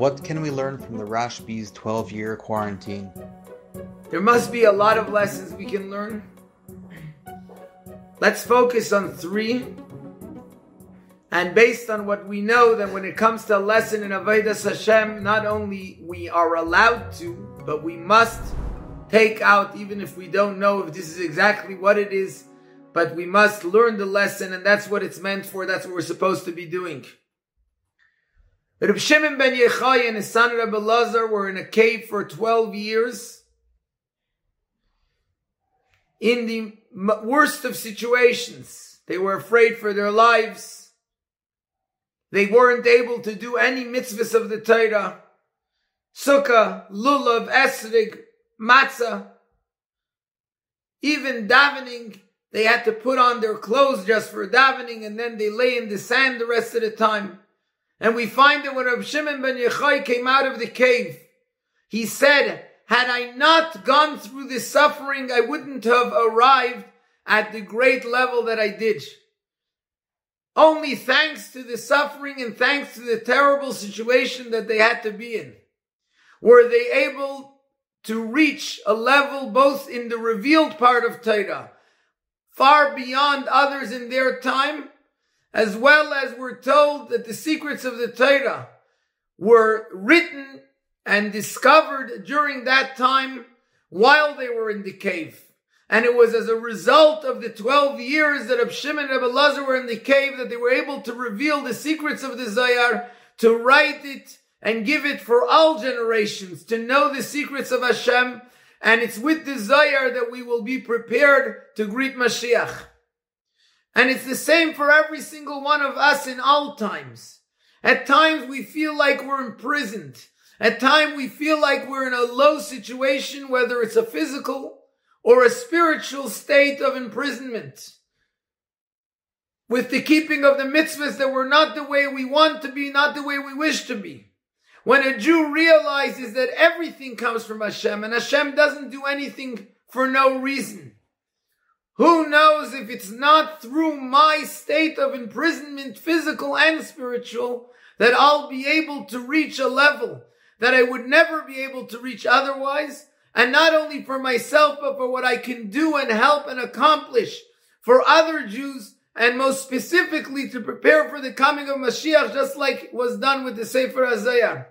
What can we learn from the Rashbi's 12 year quarantine? There must be a lot of lessons we can learn. Let's focus on three. And based on what we know, that when it comes to a lesson in Avodas Hashem, not only we are allowed to, but we must take out, even if we don't know if this is exactly what it is, but we must learn the lesson, and that's what it's meant for. That's what we're supposed to be doing. Reb Shimon ben Yochai and his son Reb Lazar were in a cave for 12 years. In the worst of situations, they were afraid for their lives. They weren't able to do any mitzvahs of the Torah. Sukkah, lulav, esrog, matzah. Even davening, they had to put on their clothes just for davening and then they lay in the sand the rest of the time. And we find that when Rav Shimon ben Yochai came out of the cave, he said, had I not gone through this suffering, I wouldn't have arrived at the great level that I did. Only thanks to the suffering and thanks to the terrible situation that they had to be in, were they able to reach a level both in the revealed part of Torah, far beyond others in their time, as well as we're told that the secrets of the Torah were written and discovered during that time while they were in the cave. And it was as a result of the 12 years that Reb Shimon and Reb Elazar were in the cave that they were able to reveal the secrets of the Zohar, to write it and give it for all generations, to know the secrets of Hashem. And it's with the Zohar that we will be prepared to greet Mashiach. And it's the same for every single one of us in all times. At times we feel like we're imprisoned. At times we feel like we're in a low situation, whether it's a physical or a spiritual state of imprisonment. With the keeping of the mitzvahs that we're not the way we want to be, not the way we wish to be. When a Jew realizes that everything comes from Hashem and Hashem doesn't do anything for no reason. Who knows if it's not through my state of imprisonment, physical and spiritual, that I'll be able to reach a level that I would never be able to reach otherwise. And not only for myself, but for what I can do and help and accomplish for other Jews and most specifically to prepare for the coming of Mashiach, just like was done with the Sefer HaZohar.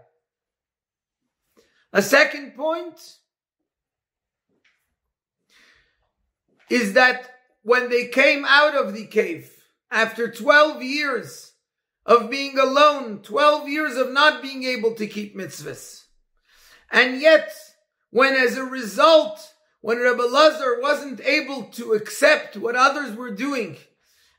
A second point is that when they came out of the cave after 12 years of being alone, 12 years of not being able to keep mitzvahs, and yet when as a result, when Rabbi Lazar wasn't able to accept what others were doing,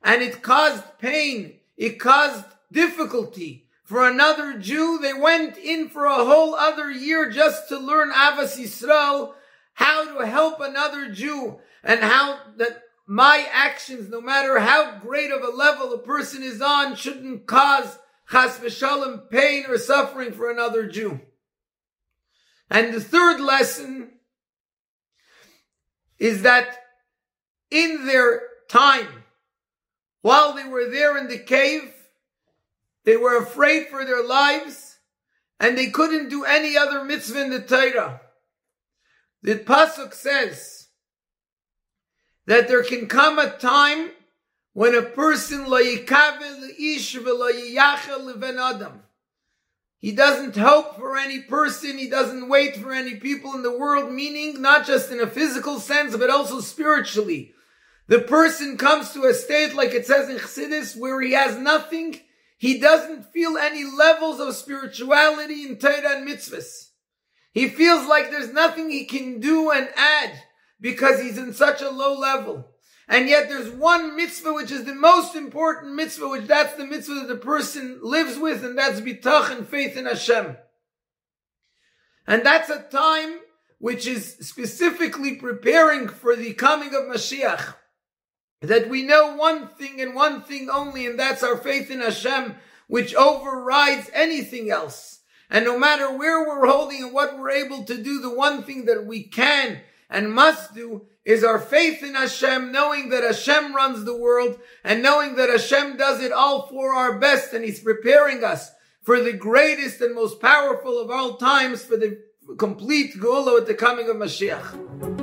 and it caused pain, it caused difficulty for another Jew, they went in for a whole other year just to learn Ahavas Yisrael, how to help another Jew, and how that my actions, no matter how great of a level a person is on, shouldn't cause chas v'shalom pain or suffering for another Jew. And the third lesson is that in their time, while they were there in the cave, they were afraid for their lives and they couldn't do any other mitzvah in the Torah. The Pasuk says that there can come a time when a person he doesn't hope for any person. He doesn't wait for any people in the world, meaning not just in a physical sense, but also spiritually. The person comes to a state, like it says in Chassidus, where he has nothing. He doesn't feel any levels of spirituality in Torah and mitzvahs. He feels like there's nothing he can do and add because he's in such a low level. And yet there's one mitzvah which is the most important mitzvah, which that's the mitzvah that the person lives with, and that's bitach and faith in Hashem. And that's a time which is specifically preparing for the coming of Mashiach. That we know one thing and one thing only, and that's our faith in Hashem, which overrides anything else. And no matter where we're holding and what we're able to do, the one thing that we can and must do is our faith in Hashem, knowing that Hashem runs the world and knowing that Hashem does it all for our best and He's preparing us for the greatest and most powerful of all times, for the complete Geula with the coming of Mashiach.